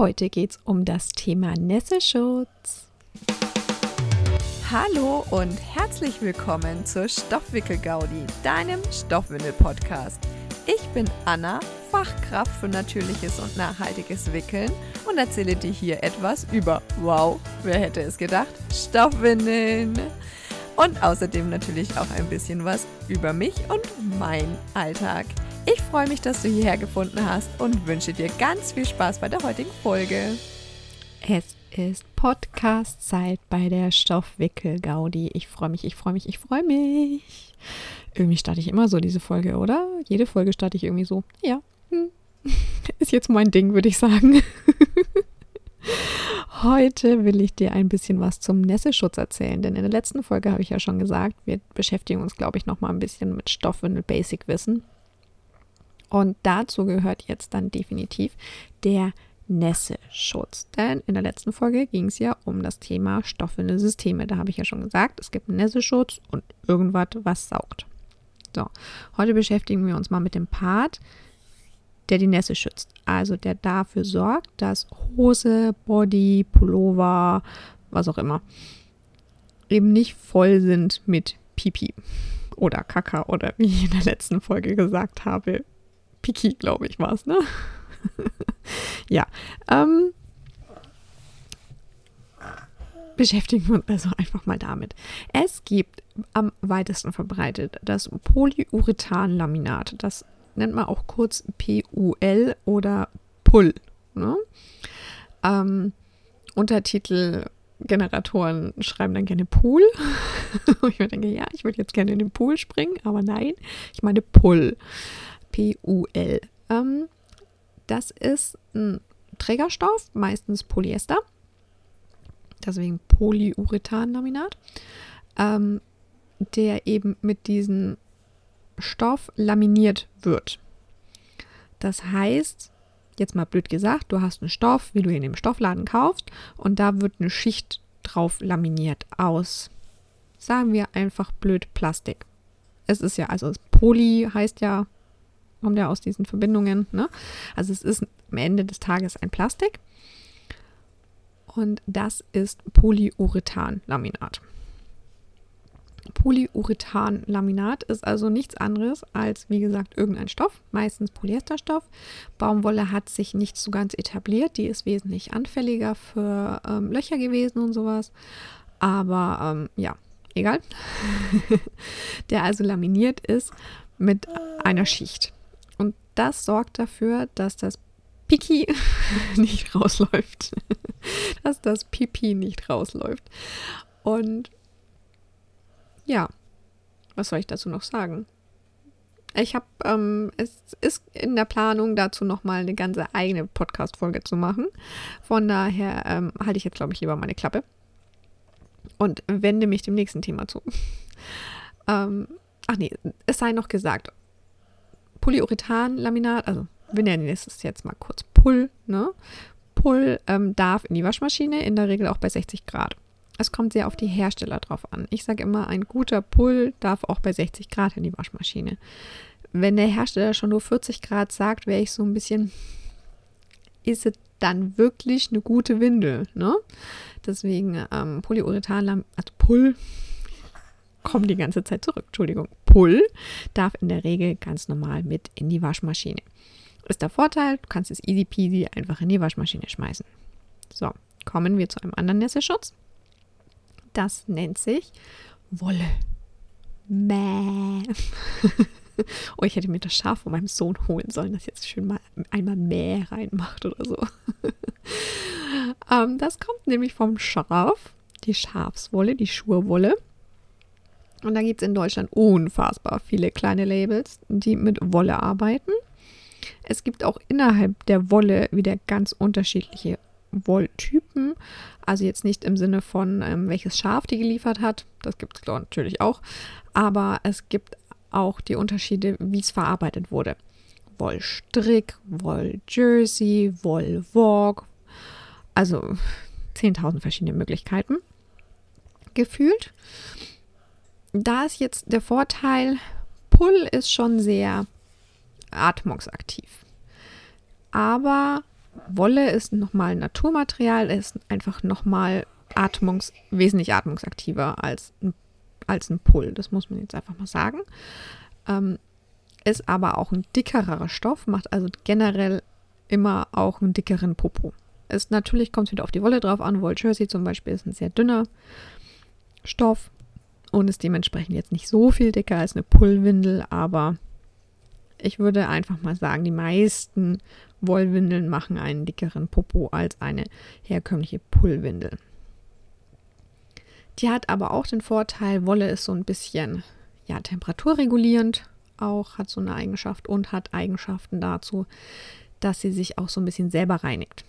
Heute geht es um das Thema Nässeschutz. Hallo und herzlich willkommen zur Stoffwickel-Gaudi, deinem Stoffwindel-Podcast. Ich bin Anna, Fachkraft für natürliches und nachhaltiges Wickeln und erzähle dir hier etwas über, wow, wer hätte es gedacht, Stoffwindeln. Und außerdem natürlich auch ein bisschen was über mich und mein Alltag. Ich freue mich, dass du hierher gefunden hast und wünsche dir ganz viel Spaß bei der heutigen Folge. Es ist Podcast-Zeit bei der Stoffwickel-Gaudi. Ich freue mich, ich freue mich, ich freue mich. Irgendwie starte ich immer so diese Folge, oder? Jede Folge starte ich irgendwie so. Ja, hm. ist jetzt mein Ding, würde ich sagen. Heute will ich dir ein bisschen was zum Nässeschutz erzählen, denn in der letzten Folge habe ich ja schon gesagt, wir beschäftigen uns, glaube ich, noch mal ein bisschen mit Stoffwindel Basic Wissen. Und dazu gehört jetzt dann definitiv der Nässeschutz. Denn in der letzten Folge ging es ja um das Thema Stoffwindelsysteme. Da habe ich ja schon gesagt, es gibt einen Nässeschutz und irgendwas, was saugt. So, heute beschäftigen wir uns mal mit dem Part, der die Nässe schützt. Also der dafür sorgt, dass Hose, Body, Pullover, was auch immer, eben nicht voll sind mit Pipi oder Kaka oder wie ich in der letzten Folge gesagt habe, Piki, glaube ich, war es, ne? ja. Ähm, beschäftigen wir uns also einfach mal damit. Es gibt am weitesten verbreitet das Polyurethanlaminat. Das nennt man auch kurz PUL oder PUL. Ne? Ähm, Untertitel Generatoren schreiben dann gerne Pool. ich denke, ja, ich würde jetzt gerne in den Pool springen, aber nein, ich meine Pull. P-U-L. Ähm, das ist ein Trägerstoff, meistens Polyester. Deswegen Polyurethanlaminat. Ähm, der eben mit diesem Stoff laminiert wird. Das heißt, jetzt mal blöd gesagt, du hast einen Stoff, wie du ihn im Stoffladen kaufst, und da wird eine Schicht drauf laminiert aus, sagen wir einfach blöd Plastik. Es ist ja, also Poly heißt ja, kommt ja aus diesen Verbindungen, ne? Also es ist am Ende des Tages ein Plastik. Und das ist Polyurethanlaminat. Polyurethanlaminat ist also nichts anderes als, wie gesagt, irgendein Stoff, meistens Polyesterstoff. Baumwolle hat sich nicht so ganz etabliert, die ist wesentlich anfälliger für ähm, Löcher gewesen und sowas. Aber ähm, ja, egal. Der also laminiert ist mit einer Schicht. Das sorgt dafür, dass das Piki nicht rausläuft. dass das Pipi nicht rausläuft. Und ja, was soll ich dazu noch sagen? Ich habe, ähm, es ist in der Planung, dazu nochmal eine ganze eigene Podcast-Folge zu machen. Von daher ähm, halte ich jetzt, glaube ich, lieber meine Klappe und wende mich dem nächsten Thema zu. ähm, ach nee, es sei noch gesagt, Polyurethan-Laminat, also wir nennen es jetzt mal kurz Pull, ne? Pull ähm, darf in die Waschmaschine, in der Regel auch bei 60 Grad. Es kommt sehr auf die Hersteller drauf an. Ich sage immer, ein guter Pull darf auch bei 60 Grad in die Waschmaschine. Wenn der Hersteller schon nur 40 Grad sagt, wäre ich so ein bisschen, ist es dann wirklich eine gute Windel, ne? Deswegen ähm, Polyurethan, also Pull, kommt die ganze Zeit zurück, Entschuldigung. Pull darf in der Regel ganz normal mit in die Waschmaschine. Ist der Vorteil, du kannst es easy peasy einfach in die Waschmaschine schmeißen. So, kommen wir zu einem anderen Nässeschutz. Das nennt sich Wolle. Mäh. oh, ich hätte mir das Schaf von meinem Sohn holen sollen, das jetzt schön mal einmal Mäh reinmacht oder so. ähm, das kommt nämlich vom Schaf, die Schafswolle, die Schurwolle. Und da gibt es in Deutschland unfassbar viele kleine Labels, die mit Wolle arbeiten. Es gibt auch innerhalb der Wolle wieder ganz unterschiedliche Wolltypen. Also jetzt nicht im Sinne von, ähm, welches Schaf die geliefert hat. Das gibt es natürlich auch. Aber es gibt auch die Unterschiede, wie es verarbeitet wurde. Wollstrick, Wolljersey, Wollwalk. Also 10.000 verschiedene Möglichkeiten gefühlt. Da ist jetzt der Vorteil, Pull ist schon sehr atmungsaktiv. Aber Wolle ist nochmal ein Naturmaterial, ist einfach nochmal atmungs wesentlich atmungsaktiver als ein, als ein Pull. Das muss man jetzt einfach mal sagen. Ähm, ist aber auch ein dickerer Stoff, macht also generell immer auch einen dickeren Popo. Ist natürlich kommt es wieder auf die Wolle drauf an. Woll Jersey zum Beispiel ist ein sehr dünner Stoff und ist dementsprechend jetzt nicht so viel dicker als eine Pullwindel, aber ich würde einfach mal sagen, die meisten Wollwindeln machen einen dickeren Popo als eine herkömmliche Pullwindel. Die hat aber auch den Vorteil, Wolle ist so ein bisschen ja, temperaturregulierend auch, hat so eine Eigenschaft und hat Eigenschaften dazu, dass sie sich auch so ein bisschen selber reinigt.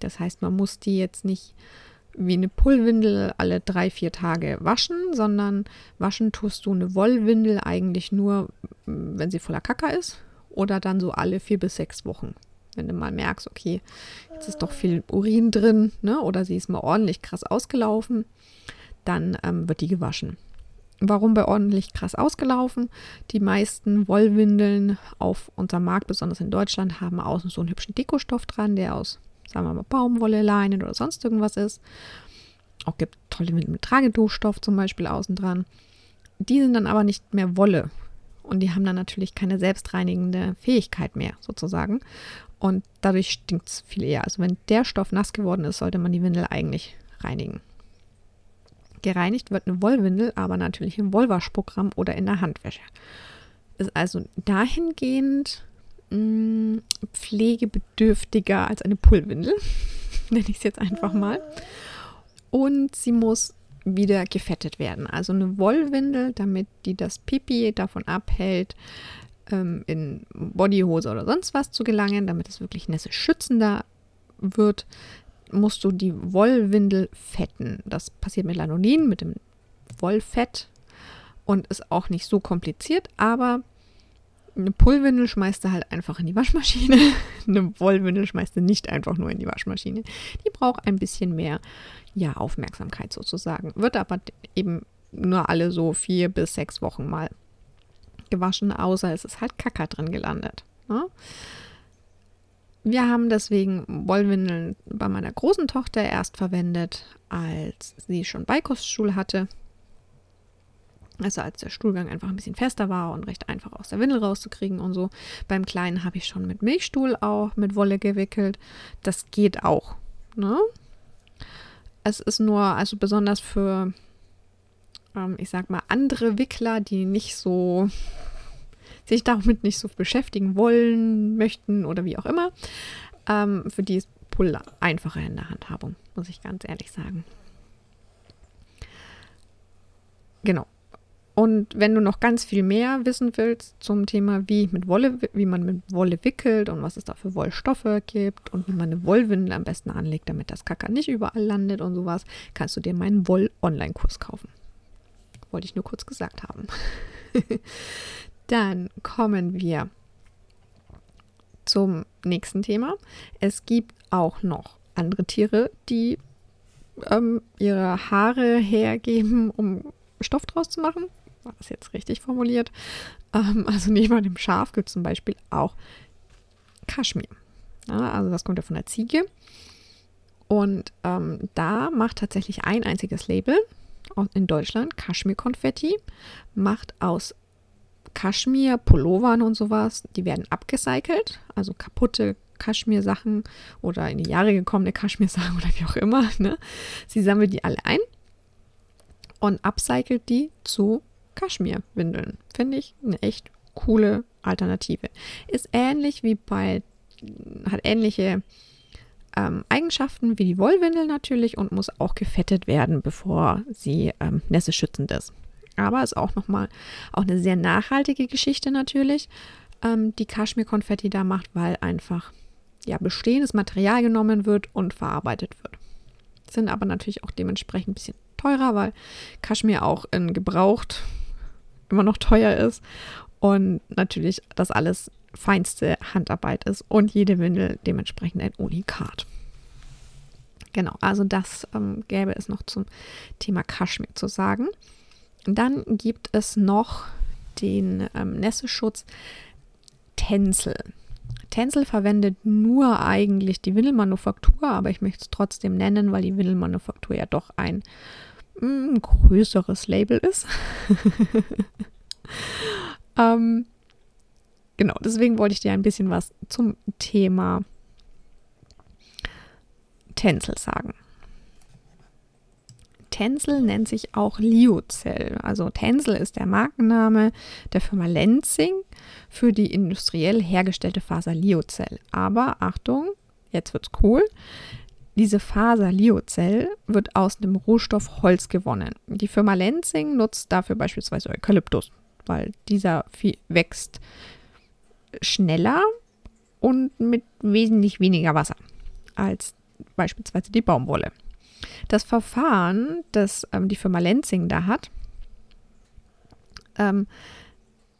Das heißt, man muss die jetzt nicht wie eine Pullwindel alle drei, vier Tage waschen, sondern waschen tust du eine Wollwindel eigentlich nur, wenn sie voller Kacker ist oder dann so alle vier bis sechs Wochen. Wenn du mal merkst, okay, jetzt ist doch viel Urin drin, ne? oder sie ist mal ordentlich krass ausgelaufen, dann ähm, wird die gewaschen. Warum bei ordentlich krass ausgelaufen? Die meisten Wollwindeln auf unserem Markt, besonders in Deutschland, haben außen so einen hübschen Dekostoff dran, der aus, sagen wir mal, Baumwolle, Leinen oder sonst irgendwas ist. Auch gibt tolle Windeln mit Tragetuchstoff zum Beispiel außen dran. Die sind dann aber nicht mehr Wolle. Und die haben dann natürlich keine selbstreinigende Fähigkeit mehr, sozusagen. Und dadurch stinkt es viel eher. Also wenn der Stoff nass geworden ist, sollte man die Windel eigentlich reinigen. Gereinigt wird eine Wollwindel aber natürlich im Wollwaschprogramm oder in der Handwäsche. Ist also dahingehend mm, pflegebedürftiger als eine Pullwindel, nenne ich es jetzt einfach mal. Und sie muss wieder gefettet werden. Also eine Wollwindel, damit die das Pipi davon abhält, ähm, in Bodyhose oder sonst was zu gelangen, damit es wirklich nässe schützender wird, musst du die Wollwindel fetten. Das passiert mit Lanolin, mit dem Wollfett und ist auch nicht so kompliziert, aber eine Pullwindel schmeißt du halt einfach in die Waschmaschine. eine Wollwindel schmeißt du nicht einfach nur in die Waschmaschine. Die braucht ein bisschen mehr ja, Aufmerksamkeit sozusagen. Wird aber eben nur alle so vier bis sechs Wochen mal gewaschen, außer es ist halt Kacker drin gelandet. Ne? Wir haben deswegen Wollwindeln bei meiner großen Tochter erst verwendet, als sie schon Beikoststuhl hatte. Also als der Stuhlgang einfach ein bisschen fester war und recht einfach aus der Windel rauszukriegen und so. Beim Kleinen habe ich schon mit Milchstuhl auch mit Wolle gewickelt. Das geht auch. Ne? Es ist nur, also besonders für, ähm, ich sag mal, andere Wickler, die nicht so sich damit nicht so beschäftigen wollen, möchten oder wie auch immer, ähm, für die ist Pull einfacher in der Handhabung, muss ich ganz ehrlich sagen. Genau. Und wenn du noch ganz viel mehr wissen willst zum Thema, wie, mit Wolle, wie man mit Wolle wickelt und was es da für Wollstoffe gibt und wie man eine Wollwindel am besten anlegt, damit das Kacker nicht überall landet und sowas, kannst du dir meinen Woll-Online-Kurs kaufen. Wollte ich nur kurz gesagt haben. Dann kommen wir zum nächsten Thema. Es gibt auch noch andere Tiere, die ähm, ihre Haare hergeben, um Stoff draus zu machen. War das jetzt richtig formuliert? Ähm, also neben dem Schaf gibt es zum Beispiel auch Kaschmir. Ja, also das kommt ja von der Ziege. Und ähm, da macht tatsächlich ein einziges Label in Deutschland, Kaschmir-Konfetti, macht aus Kaschmir, Pullovern und sowas, die werden abgecycelt, also kaputte Kaschmir-Sachen oder in die Jahre gekommene Kaschmir-Sachen oder wie auch immer. Ne? Sie sammelt die alle ein und upcycelt die zu Kaschmir-Windeln. Finde ich eine echt coole Alternative. Ist ähnlich wie bei, hat ähnliche ähm, Eigenschaften wie die Wollwindel natürlich und muss auch gefettet werden, bevor sie ähm, nässeschützend ist. Aber ist auch nochmal auch eine sehr nachhaltige Geschichte natürlich, ähm, die Kaschmir-Konfetti da macht, weil einfach ja bestehendes Material genommen wird und verarbeitet wird. Sind aber natürlich auch dementsprechend ein bisschen teurer, weil Kaschmir auch in gebraucht immer noch teuer ist und natürlich das alles feinste Handarbeit ist und jede Windel dementsprechend ein Unikat. Genau, also das ähm, gäbe es noch zum Thema Kaschmir zu sagen. Dann gibt es noch den ähm, Nässeschutz Tencel. Tencel verwendet nur eigentlich die Windelmanufaktur, aber ich möchte es trotzdem nennen, weil die Windelmanufaktur ja doch ein mm, größeres Label ist. ähm, genau, deswegen wollte ich dir ein bisschen was zum Thema Tencel sagen. Tencel nennt sich auch Liocell. Also Tencel ist der Markenname der Firma Lenzing für die industriell hergestellte Faser Liocell. Aber Achtung, jetzt wird's cool. Diese Faser Liocell wird aus dem Rohstoff Holz gewonnen. Die Firma Lenzing nutzt dafür beispielsweise Eukalyptus, weil dieser wächst schneller und mit wesentlich weniger Wasser als beispielsweise die Baumwolle. Das Verfahren, das ähm, die Firma Lenzing da hat, ähm,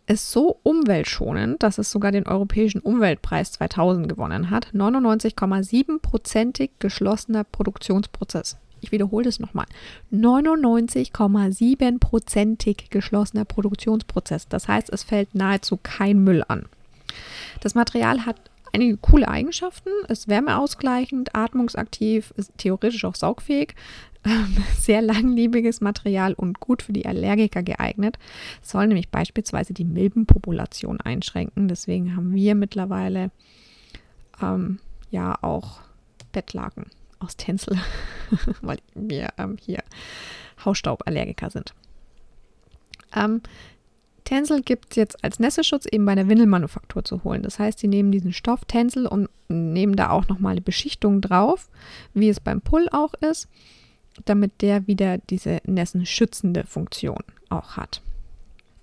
ist so umweltschonend, dass es sogar den Europäischen Umweltpreis 2000 gewonnen hat. 99,7%ig geschlossener Produktionsprozess. Ich wiederhole das nochmal. 99,7%ig geschlossener Produktionsprozess. Das heißt, es fällt nahezu kein Müll an. Das Material hat einige coole Eigenschaften. Ist wärmeausgleichend, atmungsaktiv, ist theoretisch auch saugfähig. Sehr langlebiges Material und gut für die Allergiker geeignet. Soll nämlich beispielsweise die Milbenpopulation einschränken. Deswegen haben wir mittlerweile ähm, ja auch Bettlaken aus Tänzel, weil wir ähm, hier Hausstauballergiker sind. Ähm, Tencel gibt es jetzt als Nässeschutz eben bei der Windelmanufaktur zu holen. Das heißt, sie nehmen diesen Stoff Tencel und nehmen da auch nochmal eine Beschichtung drauf, wie es beim Pull auch ist, damit der wieder diese nässenschützende Funktion auch hat.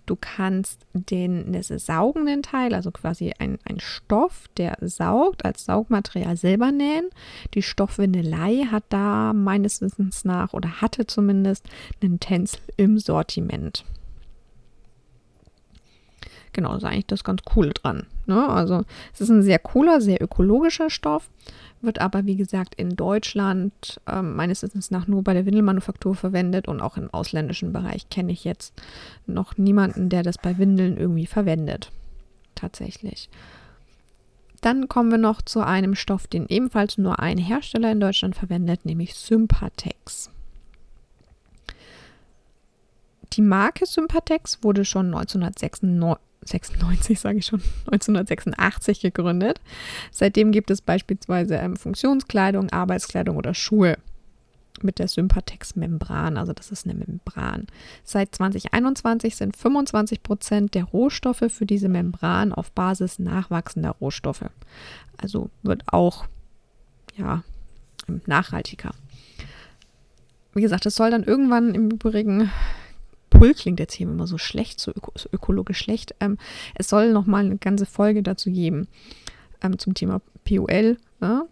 Du kannst den nässe-saugenden Teil, also quasi ein, ein Stoff, der saugt, als Saugmaterial selber nähen. Die Stoffwindelei hat da meines Wissens nach oder hatte zumindest einen Tencel im Sortiment. Genau, das ist eigentlich das ganz Coole dran. Ne? Also es ist ein sehr cooler, sehr ökologischer Stoff, wird aber wie gesagt in Deutschland äh, meines Wissens nach nur bei der Windelmanufaktur verwendet und auch im ausländischen Bereich kenne ich jetzt noch niemanden, der das bei Windeln irgendwie verwendet. Tatsächlich. Dann kommen wir noch zu einem Stoff, den ebenfalls nur ein Hersteller in Deutschland verwendet, nämlich Sympatex. Die Marke Sympatex wurde schon 1996 96, sage ich schon, 1986 gegründet. Seitdem gibt es beispielsweise ähm, Funktionskleidung, Arbeitskleidung oder Schuhe mit der Sympatex-Membran, also das ist eine Membran. Seit 2021 sind 25 Prozent der Rohstoffe für diese Membran auf Basis nachwachsender Rohstoffe. Also wird auch ja, nachhaltiger. Wie gesagt, es soll dann irgendwann im Übrigen Pull klingt jetzt hier immer so schlecht, so, öko, so ökologisch schlecht. Ähm, es soll nochmal eine ganze Folge dazu geben ähm, zum Thema PUL. Ne?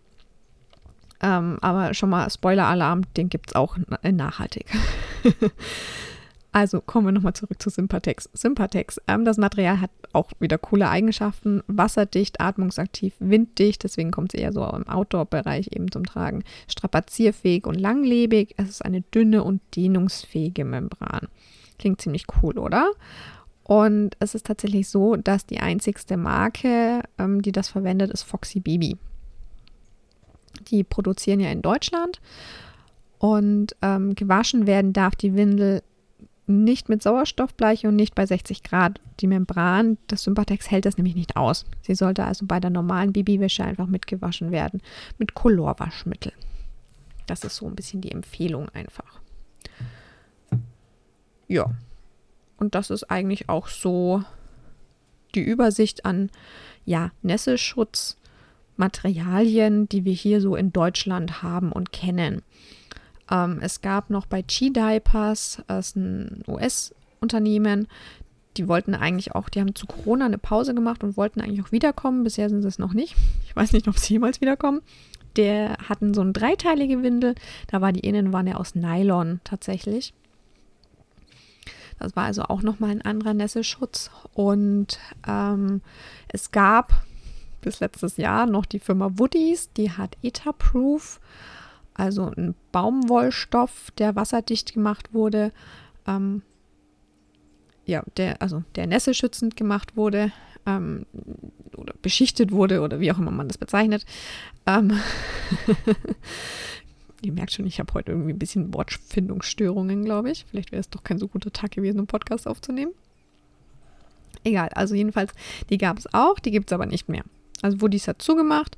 Ähm, aber schon mal Spoiler-Alarm, den gibt es auch nachhaltig. also kommen wir nochmal zurück zu Sympatex. Sympatex, ähm, das Material hat auch wieder coole Eigenschaften. Wasserdicht, atmungsaktiv, winddicht, deswegen kommt es eher so im Outdoor-Bereich eben zum Tragen. Strapazierfähig und langlebig. Es ist eine dünne und dehnungsfähige Membran. Klingt ziemlich cool, oder? Und es ist tatsächlich so, dass die einzigste Marke, ähm, die das verwendet, ist Foxy Baby. Die produzieren ja in Deutschland und ähm, gewaschen werden darf die Windel nicht mit Sauerstoffbleiche und nicht bei 60 Grad. Die Membran des Sympatex hält das nämlich nicht aus. Sie sollte also bei der normalen Babywäsche einfach mitgewaschen werden mit Colorwaschmittel. Das ist so ein bisschen die Empfehlung einfach. Ja. Und das ist eigentlich auch so die Übersicht an ja, Nässeschutzmaterialien, die wir hier so in Deutschland haben und kennen. Ähm, es gab noch bei Chi-Diapers, das ist ein US-Unternehmen, die wollten eigentlich auch, die haben zu Corona eine Pause gemacht und wollten eigentlich auch wiederkommen. Bisher sind sie es noch nicht. Ich weiß nicht, ob sie jemals wiederkommen. Der hatten so eine dreiteilige Windel. Da war die Innenwanne aus Nylon tatsächlich. Das war also auch nochmal ein anderer Nässelschutz. Und ähm, es gab bis letztes Jahr noch die Firma Woodies, die hat Etaproof, also ein Baumwollstoff, der wasserdicht gemacht wurde. Ähm, ja, der, also der nässelschützend gemacht wurde. ähm, oder beschichtet wurde oder wie auch immer man das bezeichnet. Ähm Ihr merkt schon, ich habe heute irgendwie ein bisschen Wortfindungsstörungen, glaube ich. Vielleicht wäre es doch kein so guter Tag gewesen, einen Podcast aufzunehmen. Egal, also jedenfalls, die gab es auch, die gibt es aber nicht mehr. Also Woody's hat zugemacht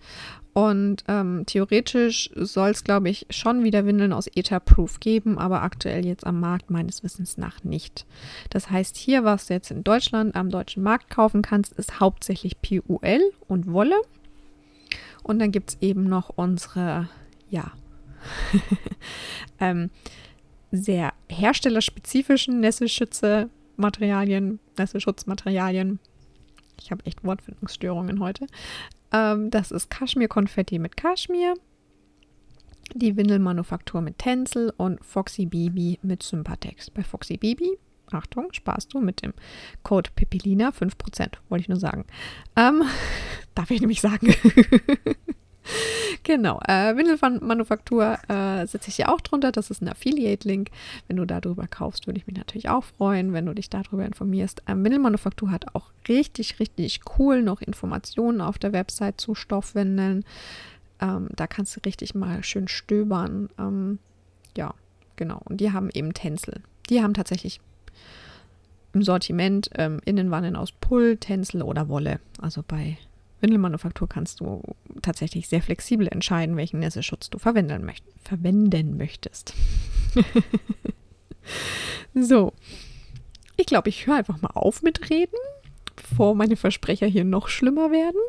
und ähm, theoretisch soll es, glaube ich, schon wieder Windeln aus Ether-Proof geben, aber aktuell jetzt am Markt meines Wissens nach nicht. Das heißt, hier, was du jetzt in Deutschland am deutschen Markt kaufen kannst, ist hauptsächlich PUL und Wolle. Und dann gibt es eben noch unsere, ja, ähm, sehr herstellerspezifischen Nesselschütze-Materialien, Nesselschutzmaterialien. Ich habe echt Wortfindungsstörungen heute. Ähm, das ist Kaschmir-Konfetti mit Kaschmir, die Windelmanufaktur mit Tencel und Foxy Baby mit Sympatex. Bei Foxy Baby, Achtung, sparst du mit dem Code Pipilina 5%, wollte ich nur sagen. Ähm, darf ich nämlich sagen. genau. Äh, Windelmanufaktur äh, setze ich dir auch drunter. Das ist ein Affiliate-Link. Wenn du darüber kaufst, würde ich mich natürlich auch freuen, wenn du dich darüber informierst. Ähm, Windelmanufaktur hat auch richtig, richtig cool noch Informationen auf der Website zu Stoffwindeln. Ähm, da kannst du richtig mal schön stöbern. Ähm, ja, genau. Und die haben eben Tänzel. Die haben tatsächlich im Sortiment ähm, Innenwannen aus Pull, Tänzel oder Wolle. Also bei Windelmanufaktur kannst du tatsächlich sehr flexibel entscheiden, welchen Nässeschutz du verwenden, möcht verwenden möchtest. so, ich glaube, ich höre einfach mal auf mit Reden, bevor meine Versprecher hier noch schlimmer werden.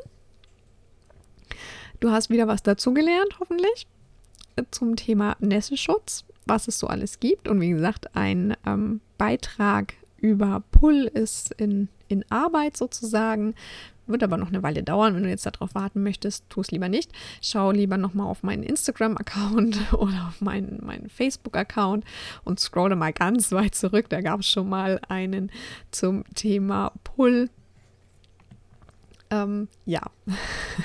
Du hast wieder was dazugelernt, hoffentlich, zum Thema Nässeschutz, was es so alles gibt. Und wie gesagt, ein ähm, Beitrag über Pull ist in, in Arbeit sozusagen. Wird aber noch eine Weile dauern. Wenn du jetzt darauf warten möchtest, tu es lieber nicht. Schau lieber nochmal auf meinen Instagram-Account oder auf meinen, meinen Facebook-Account und scrolle mal ganz weit zurück. Da gab es schon mal einen zum Thema Pull. Ähm, ja.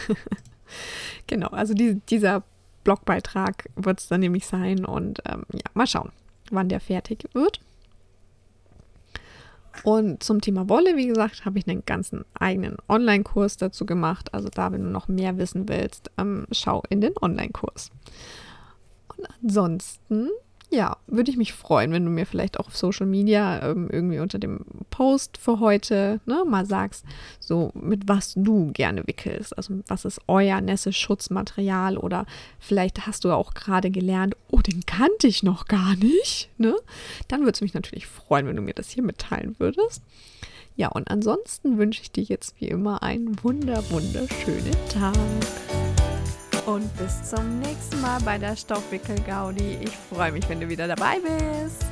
genau, also die, dieser Blogbeitrag wird es dann nämlich sein und ähm, ja, mal schauen, wann der fertig wird. Und zum Thema Wolle, wie gesagt, habe ich einen ganzen eigenen Online-Kurs dazu gemacht. Also da, wenn du noch mehr wissen willst, ähm, schau in den Online-Kurs. Und ansonsten ja, würde ich mich freuen, wenn du mir vielleicht auch auf Social Media ähm, irgendwie unter dem Post für heute ne, mal sagst, so mit was du gerne wickelst. Also was ist euer Nässe-Schutzmaterial oder vielleicht hast du auch gerade gelernt, oh, den kannte ich noch gar nicht. Ne? Dann würde es mich natürlich freuen, wenn du mir das hier mitteilen würdest. Ja, und ansonsten wünsche ich dir jetzt wie immer einen wunder, wunderschönen Tag und bis zum nächsten Mal bei der Stoffwickel-Gaudi. Ich freue mich, wenn du wieder dabei bist.